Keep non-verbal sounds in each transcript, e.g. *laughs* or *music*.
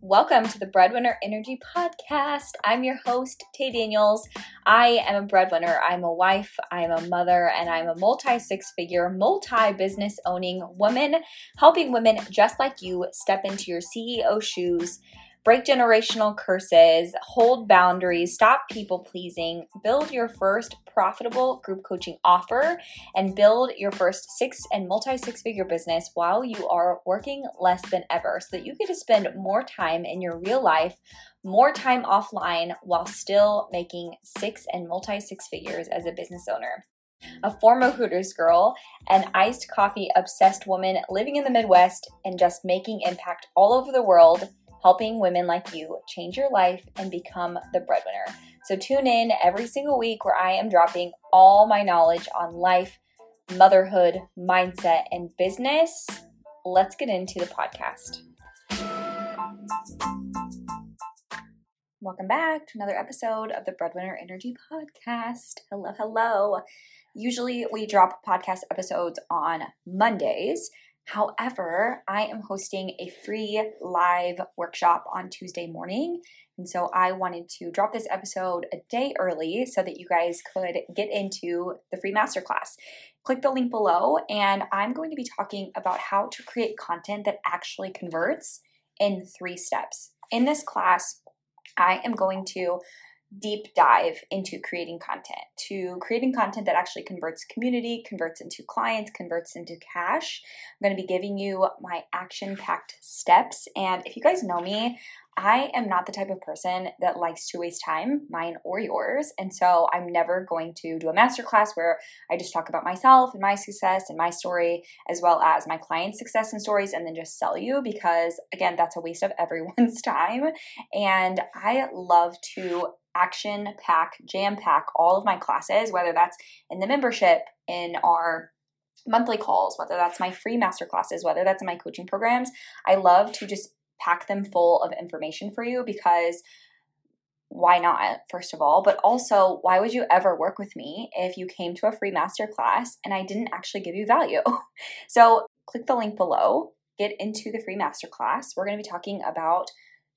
Welcome to the Breadwinner Energy Podcast. I'm your host, Tay Daniels. I am a breadwinner. I'm a wife, I'm a mother, and I'm a multi six figure, multi business owning woman, helping women just like you step into your CEO shoes break generational curses, hold boundaries, stop people pleasing, build your first profitable group coaching offer, and build your first six and multi six figure business while you are working less than ever so that you get to spend more time in your real life, more time offline while still making six and multi six figures as a business owner. A former Hooters girl, an iced coffee obsessed woman living in the Midwest and just making impact all over the world helping women like you change your life and become the breadwinner. So tune in every single week where I am dropping all my knowledge on life, motherhood, mindset, and business. Let's get into the podcast. Welcome back to another episode of the Breadwinner Energy Podcast. Hello, hello. Usually we drop podcast episodes on Mondays. However, I am hosting a free live workshop on Tuesday morning. And so I wanted to drop this episode a day early so that you guys could get into the free masterclass. Click the link below, and I'm going to be talking about how to create content that actually converts in three steps. In this class, I am going to deep dive into creating content, to creating content that actually converts community, converts into clients, converts into cash. I'm going to be giving you my action packed steps. And if you guys know me, I am not the type of person that likes to waste time, mine or yours. And so I'm never going to do a masterclass where I just talk about myself and my success and my story, as well as my clients' success and stories, and then just sell you because, again, that's a waste of *laughs* everyone's time. And I love to action pack, jam pack all of my classes, whether that's in the membership, in our monthly calls, whether that's my free master classes, whether that's in my coaching programs. I love to just pack them full of information for you because why not, first of all? But also, why would you ever work with me if you came to a free master class and I didn't actually give you value? *laughs* so, click the link below, get into the free master class. We're going to be talking about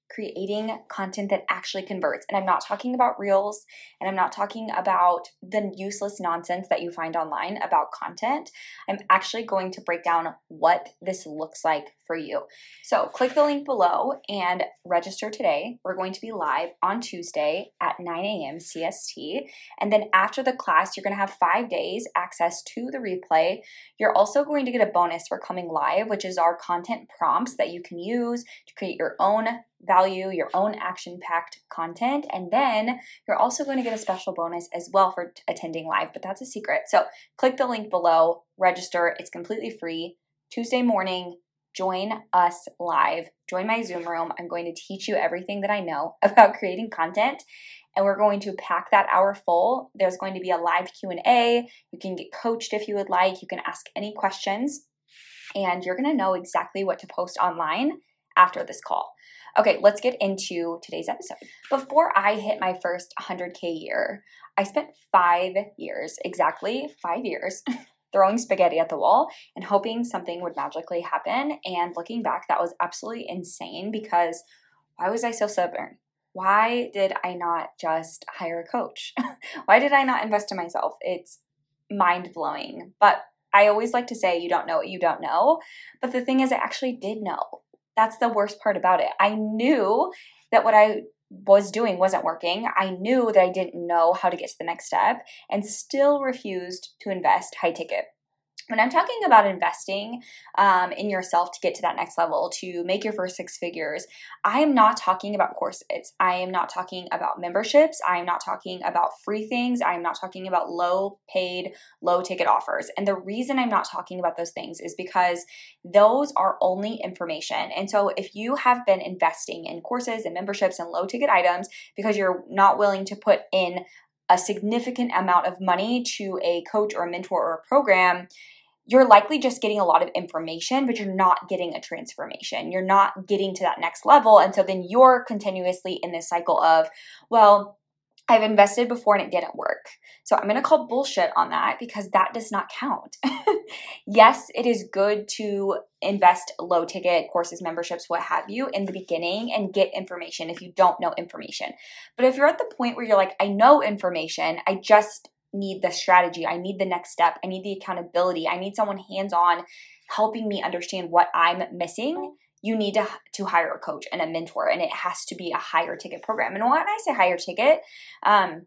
creating content that actually converts. And I'm not talking about reels and I'm not talking about the useless nonsense that you find online about content. I'm actually going to break down what this looks like for you. So click the link below and register today. We're going to be live on Tuesday at 9 a.m. CST. And then after the class, you're going to have five days access to the replay. You're also going to get a bonus for coming live, which is our content prompts that you can use to create your own value, your own action packed content. And then you're also going to get a special bonus as well for attending live, but that's a secret. So click the link below, register. It's completely free. Tuesday morning, join us live. Join my Zoom room. I'm going to teach you everything that I know *laughs* about creating content and we're going to pack that hour full. There's going to be a live Q&A. You can get coached if you would like. You can ask any questions and you're going to know exactly what to post online after this call. Okay, let's get into today's episode. Before I hit my first 100K year, I spent five years, exactly five years, *laughs* throwing spaghetti at the wall and hoping something would magically happen. And looking back, that was absolutely insane because why was I so stubborn? Why did I not just hire a coach? *laughs* why did I not invest in myself? It's mind blowing. But I always like to say, you don't know what you don't know. But the thing is, I actually did know. That's the worst part about it. I knew that what I was doing wasn't working. I knew that I didn't know how to get to the next step and still refused to invest high ticket when I'm talking about investing um, in yourself to get to that next level, to make your first six figures, I am not talking about courses. I am not talking about memberships. I am not talking about free things. I am not talking about low paid, low ticket offers. And the reason I'm not talking about those things is because those are only information. And so if you have been investing in courses and memberships and low ticket items because you're not willing to put in a significant amount of money to a coach or a mentor or a program, you're likely just getting a lot of information, but you're not getting a transformation. You're not getting to that next level. And so then you're continuously in this cycle of, well, I've invested before and it didn't work. So I'm going to call bullshit on that because that does not count. *laughs* yes, it is good to invest low ticket courses, memberships, what have you in the beginning and get information if you don't know information. But if you're at the point where you're like, I know information, I just need the strategy, I need the next step, I need the accountability, I need someone hands on helping me understand what I'm missing you need to, to hire a coach and a mentor and it has to be a higher ticket program. And when i say higher ticket um,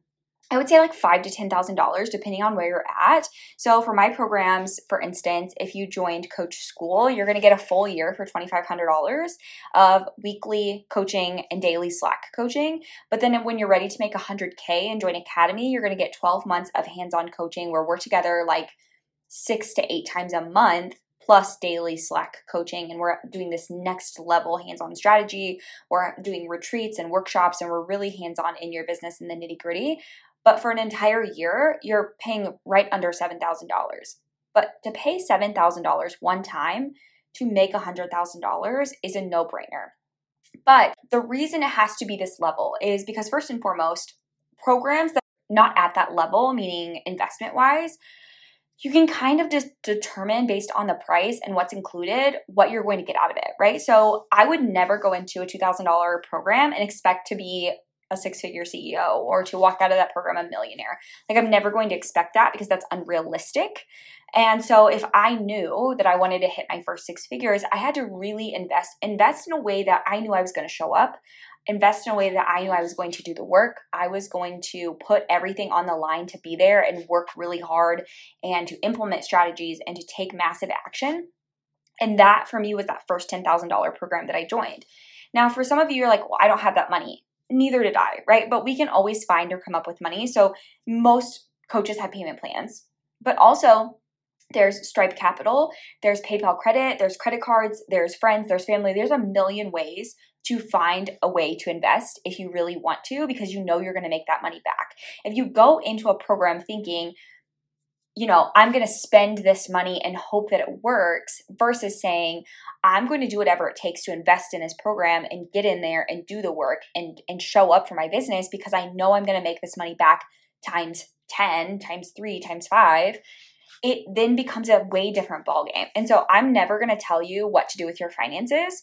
I would say like five to ten thousand dollars, depending on where you're at. So for my programs, for instance, if you joined Coach School, you're going to get a full year for twenty five hundred dollars of weekly coaching and daily Slack coaching. But then when you're ready to make a hundred k and join Academy, you're going to get twelve months of hands on coaching where we're together like six to eight times a month plus daily Slack coaching. And we're doing this next level hands on strategy. We're doing retreats and workshops, and we're really hands on in your business in the nitty gritty. But for an entire year, you're paying right under $7,000. But to pay $7,000 one time to make $100,000 is a no brainer. But the reason it has to be this level is because, first and foremost, programs that are not at that level, meaning investment wise, you can kind of just determine based on the price and what's included what you're going to get out of it, right? So I would never go into a $2,000 program and expect to be a six figure CEO or to walk out of that program a millionaire. Like, I'm never going to expect that because that's unrealistic. And so, if I knew that I wanted to hit my first six figures, I had to really invest, invest in a way that I knew I was going to show up invest in a way that I knew I was going to do the work. I was going to put everything on the line to be there and work really hard and to implement strategies and to take massive action. And that for me was that first $10,000 program that I joined. Now, for some of you, you're like, well, I don't have that money. Neither did I, right? But we can always find or come up with money. So most coaches have payment plans. But also, there's Stripe Capital, there's PayPal Credit, there's credit cards, there's friends, there's family. There's a million ways to find a way to invest if you really want to because you know you're going to make that money back. If you go into a program thinking, you know, I'm going to spend this money and hope that it works versus saying, I'm going to do whatever it takes to invest in this program and get in there and do the work and, and show up for my business because I know I'm going to make this money back times 10, times three, times five. It then becomes a way different ballgame. And so I'm never going to tell you what to do with your finances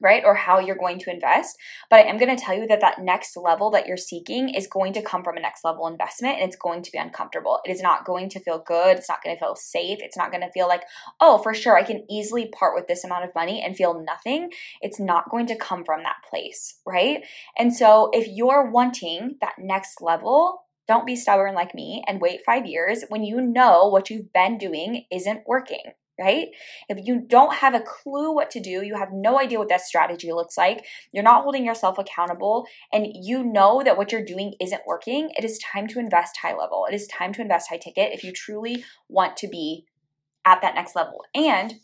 right? Or how you're going to invest. But I am going to tell you that that next level that you're seeking is going to come from a next level investment and it's going to be uncomfortable. It is not going to feel good. It's not going to feel safe. It's not going to feel like, oh, for sure, I can easily part with this amount of money and feel nothing. It's not going to come from that place, right? And so if you're wanting that next level, don't be stubborn like me and wait five years when you know what you've been doing isn't working right? If you don't have a clue what to do, you have no idea what that strategy looks like, you're not holding yourself accountable, and you know that what you're doing isn't working, it is time to invest high level. It is time to invest high ticket if you truly want to be at that next level. And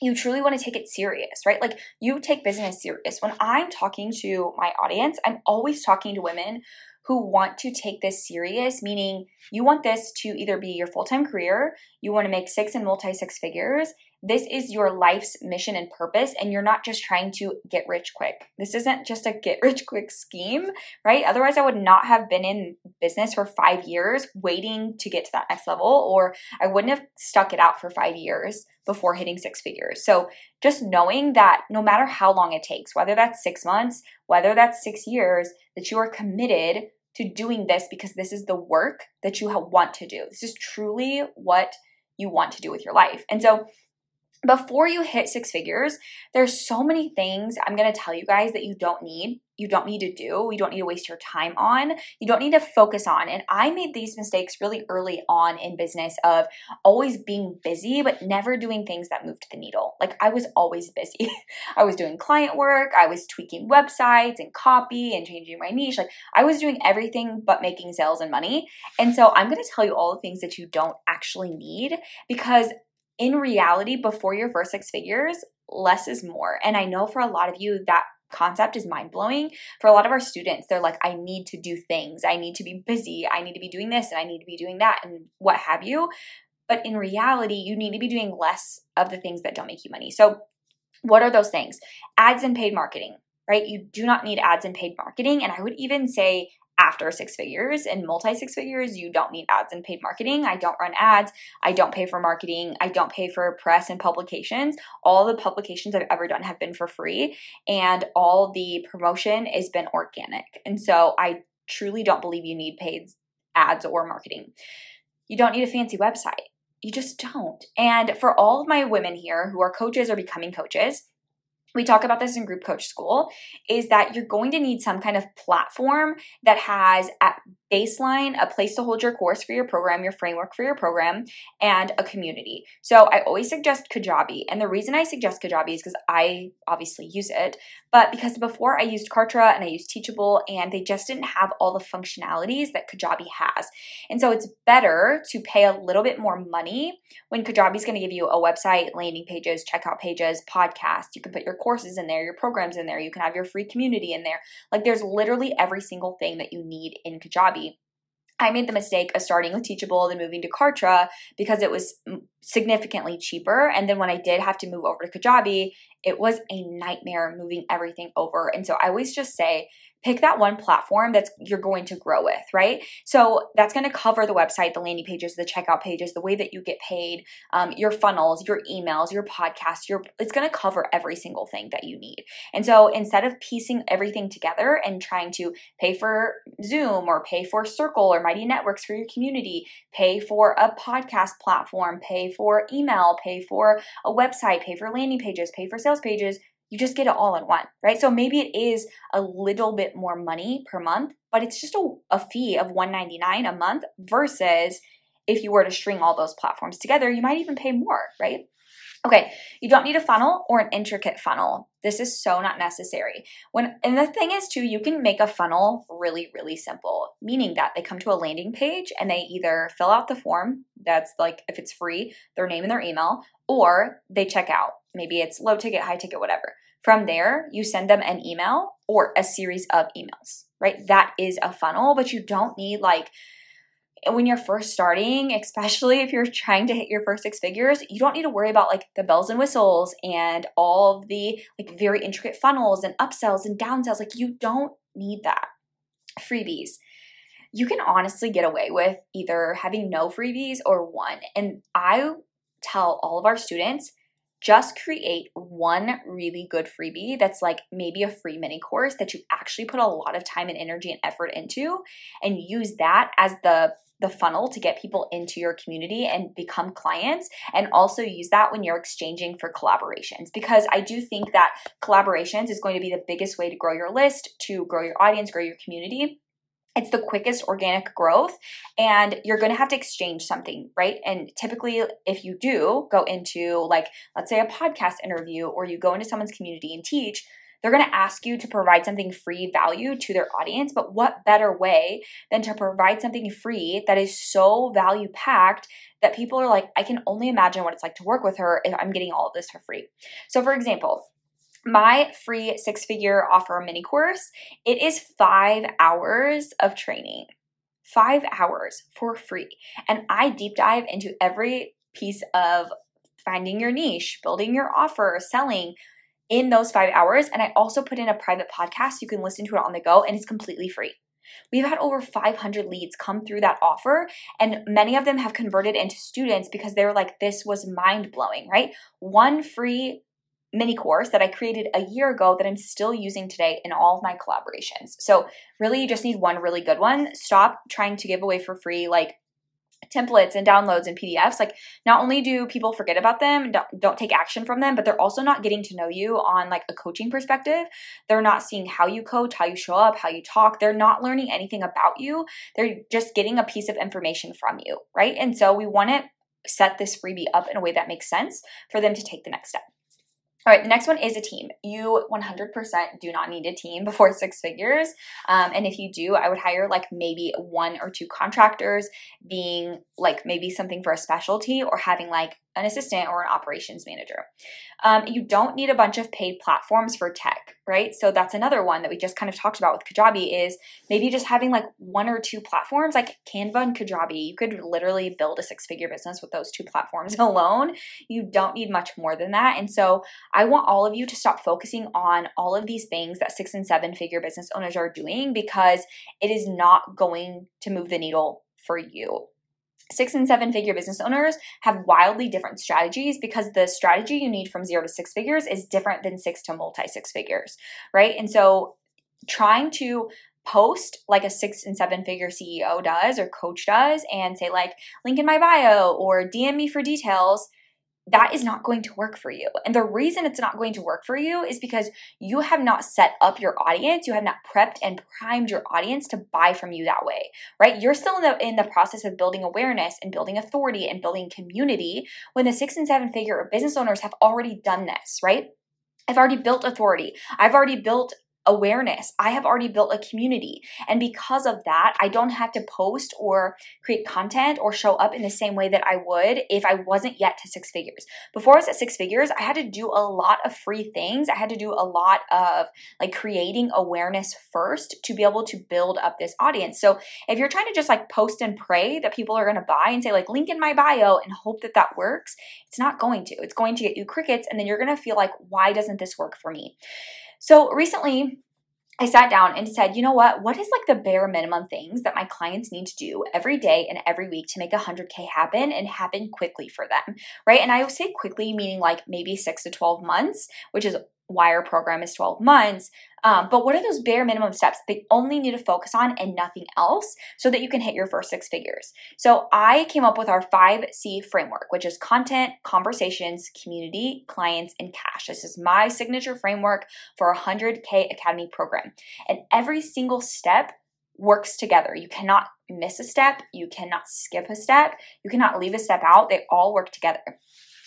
you truly want to take it serious, right? Like you take business serious. When I'm talking to my audience, I'm always talking to women who want to take this serious, meaning you want this to either be your full time career, you want to make six and multi six figures. This is your life's mission and purpose, and you're not just trying to get rich quick. This isn't just a get rich *laughs* quick scheme, right? Otherwise, I would not have been in business for five years waiting to get to that next level, or I wouldn't have stuck it out for five years before hitting six figures. So, just knowing that no matter how long it takes, whether that's six months, whether that's six years, that you are committed to doing this because this is the work that you want to do. This is truly what you want to do with your life. And so, before you hit six figures, there's so many things I'm going to tell you guys that you don't need you don't need to do, you don't need to waste your time on, you don't need to focus on. And I made these mistakes really early on in business of always being busy, but never doing things that moved the needle. Like I was always busy. *laughs* I was doing client work, I was tweaking websites and copy and changing my niche. Like I was doing everything but making sales and money. And so I'm to tell you all the things that you don't actually need because in reality, before your first six figures, less is more. And I know for a lot of you that concept is mind blowing. For a lot of our students, they're like, I need to do things. I need to be busy. I need to be doing this and I need to be doing that and what have you. But in reality, you need to be doing less of the things that don't make you money. So, what are those things? Ads and paid marketing, right? You do not need ads and paid marketing. And I would even say after six figures and multi six figures, you don't need ads and paid marketing. I don't run ads. I don't pay for marketing. I don't pay for press and publications. All the publications I've ever done have been for free, and all the promotion has been organic. And so I truly don't believe you need paid ads or marketing. You don't need a fancy website. You just don't. And for all of my women here who are coaches or becoming coaches, we talk about this in group coach school is that you're going to need some kind of platform that has at baseline a place to hold your course for your program your framework for your program and a community. So i always suggest kajabi and the reason i suggest kajabi is because i obviously use it but because before i used kartra and i used teachable and they just didn't have all the functionalities that kajabi has. And so it's better to pay a little bit more money when kajabi is going to give you a website landing pages checkout pages podcast. You can put your courses in there, your programs in there, you can have your free community in there. Like there's literally every single thing that you need in Kajabi. I made the mistake of starting with Teachable then moving to Kartra because it was significantly cheaper. And then when I did have to move over to Kajabi, it was a nightmare moving everything over. And so I always just say, pick that one platform that's you're going to grow with, right? So that's going to cover the website, the landing pages, the checkout pages, the way that you get paid, um, your funnels, your emails, your podcast. Your it's going to cover every single thing that you need. And so instead of piecing everything together and trying to pay for Zoom or pay for Circle or Mighty Networks for your community, pay for a podcast platform, pay for email, pay for a website, pay for landing pages, pay for sales pages, you just get it all in one, right? So maybe it is a little bit more money per month, but it's just a, a fee of 199 a month versus if you were to string all those platforms together, you might even pay more, right? Okay, you don't need a funnel or an intricate funnel. This is so not necessary. When and the thing is too, you can make a funnel really really simple, meaning that they come to a landing page and they either fill out the form, that's like if it's free, their name and their email, or they check out. Maybe it's low ticket, high ticket, whatever. From there, you send them an email or a series of emails, right? That is a funnel, but you don't need like when you're first starting, especially if you're trying to hit your first six figures, you don't need to worry about like the bells and whistles and all the like very intricate funnels and upsells and downsells. Like you don't need that. Freebies. You can honestly get away with either having no freebies or one. And I tell all of our students just create one really good freebie that's like maybe a free mini course that you actually put a lot of time and energy and effort into and use that as the the funnel to get people into your community and become clients and also use that when you're exchanging for collaborations because I do think that collaborations is going to be the biggest way to grow your list, to grow your audience, grow your community it's the quickest organic growth and you're going to have to exchange something right? And typically if you do go into like let's say a podcast interview or you go into someone's community and teach they're going to ask you to provide something free value to their audience but what better way than to provide something free that is so value packed that people are like i can only imagine what it's like to work with her if i'm getting all of this for free. So for example my free six figure offer mini course, it is five hours of training. Five hours for free. And I deep dive into every piece of finding your niche, building your offer, selling in those five hours. And I also put in a private podcast. You can listen to it on the go and it's completely free. We've had over 500 leads come through that offer, and many of them have converted into students because they were like, this was mind blowing, right? One free mini course that I created a year ago that I'm still using today in all of my collaborations. So, really, you just need one really good one. Stop trying to give away for free, like templates and downloads and PDFs. Like, not only do people forget about them, don't, don't take action from them, but they're also not getting to know you on like a coaching perspective. They're not seeing how you coach, how you show up, how you talk. They're not learning anything about you. They're just getting a piece of information from you, right? And so, we want to set this freebie up in a way that makes sense for them to take the next step. All right, the next one is a team. You 100% do not need a team before *laughs* six figures. Um, and if you do, I would hire like maybe one or two contractors, being like maybe something for a specialty or having like an assistant or an operations manager. Um, you don't need a bunch of paid platforms for tech, right? So that's another one that we just kind of talked about with Kajabi is maybe just having like one or two platforms like Canva and Kajabi. You could literally build a six figure business with those two platforms *laughs* alone. You don't need much more than that. And so I want all of you to stop focusing on all of these things that six and seven figure business owners are doing because it is not going to move the needle for you six and seven figure business owners have wildly different strategies because the strategy you need from zero to six figures is different than six to multi six figures, right? And so trying to post like a six and seven figure CEO does or coach does and say like link in my bio or DM me for details that is not going to work for you. And the reason it's not going to work for you is because you have not set up your audience, you have not prepped and primed your audience to buy from you that way, right? You're still in the in the process of building awareness and building authority and building community when the 6 and 7 figure business owners have already done this, right? I've already built authority. I've already built awareness. I have already built a community. And because of that, I don't have to post or create content or show up in the same way that I would if I wasn't yet to six figures. Before I was at six figures, I had to do a lot of free things. I had to do a lot of like creating awareness first to be able to build up this audience. So if you're trying to just like post and pray that people are going to buy and say like link in my bio and hope that that works, it's not going to. It's going to get you crickets and then you're going to feel like why doesn't this work for me? So recently, I sat down and said, you know what? What is like the bare minimum things that my clients need to do every day and every week to make 100K happen and happen quickly for them, right? And I would say quickly, meaning like maybe six to 12 months, which is our program is 12 months. Um, but what are those bare minimum steps they only need to focus on and nothing else so that you can hit your first six figures? So I came up with our 5C framework, which is content, conversations, community, clients, and cash. This is my signature framework for a 100K Academy program. And every single step works together. You cannot miss a step, you cannot skip a step, you cannot leave a step out. They all work together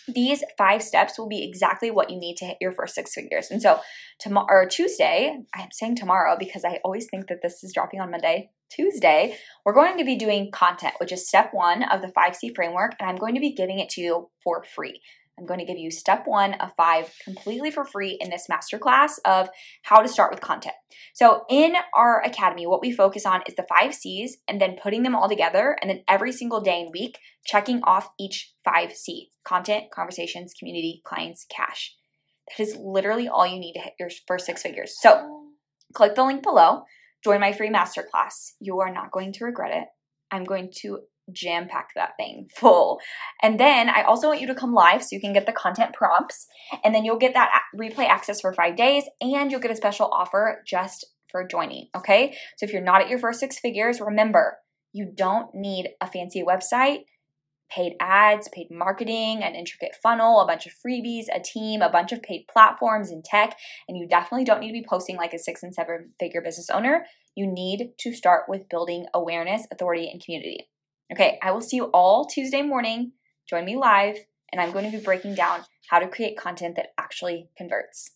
these five steps will be exactly what you need to hit your first six figures. And so tomorrow or Tuesday, I'm saying tomorrow because I always think that this is dropping on Monday. Tuesday, we're going to be doing content, which is step one of the 5C framework, and I'm going to be giving it to you for free. I'm going to give you step one of five completely for free in this masterclass of how to start with content. So, in our academy, what we focus on is the five C's and then putting them all together, and then every single day and week, checking off each five C content, conversations, community, clients, cash. That is literally all you need to hit your first six figures. So, click the link below, join my free masterclass. You are not going to regret it. I'm going to jam pack that thing *laughs* full. And then I also want you to come live so you can get the content prompts. And then you'll get that replay access for five days and you'll get a special offer just for joining. Okay. So if you're not at your first six figures, remember you don't need a fancy website. Paid ads, paid marketing, an intricate funnel, a bunch of freebies, a team, a bunch of paid platforms and tech, and you definitely don't need to be posting like a six and seven figure business owner. You need to start with building awareness, authority, and community. Okay, I will see you all Tuesday morning. Join me live, and I'm going to be breaking down how to create content that actually converts.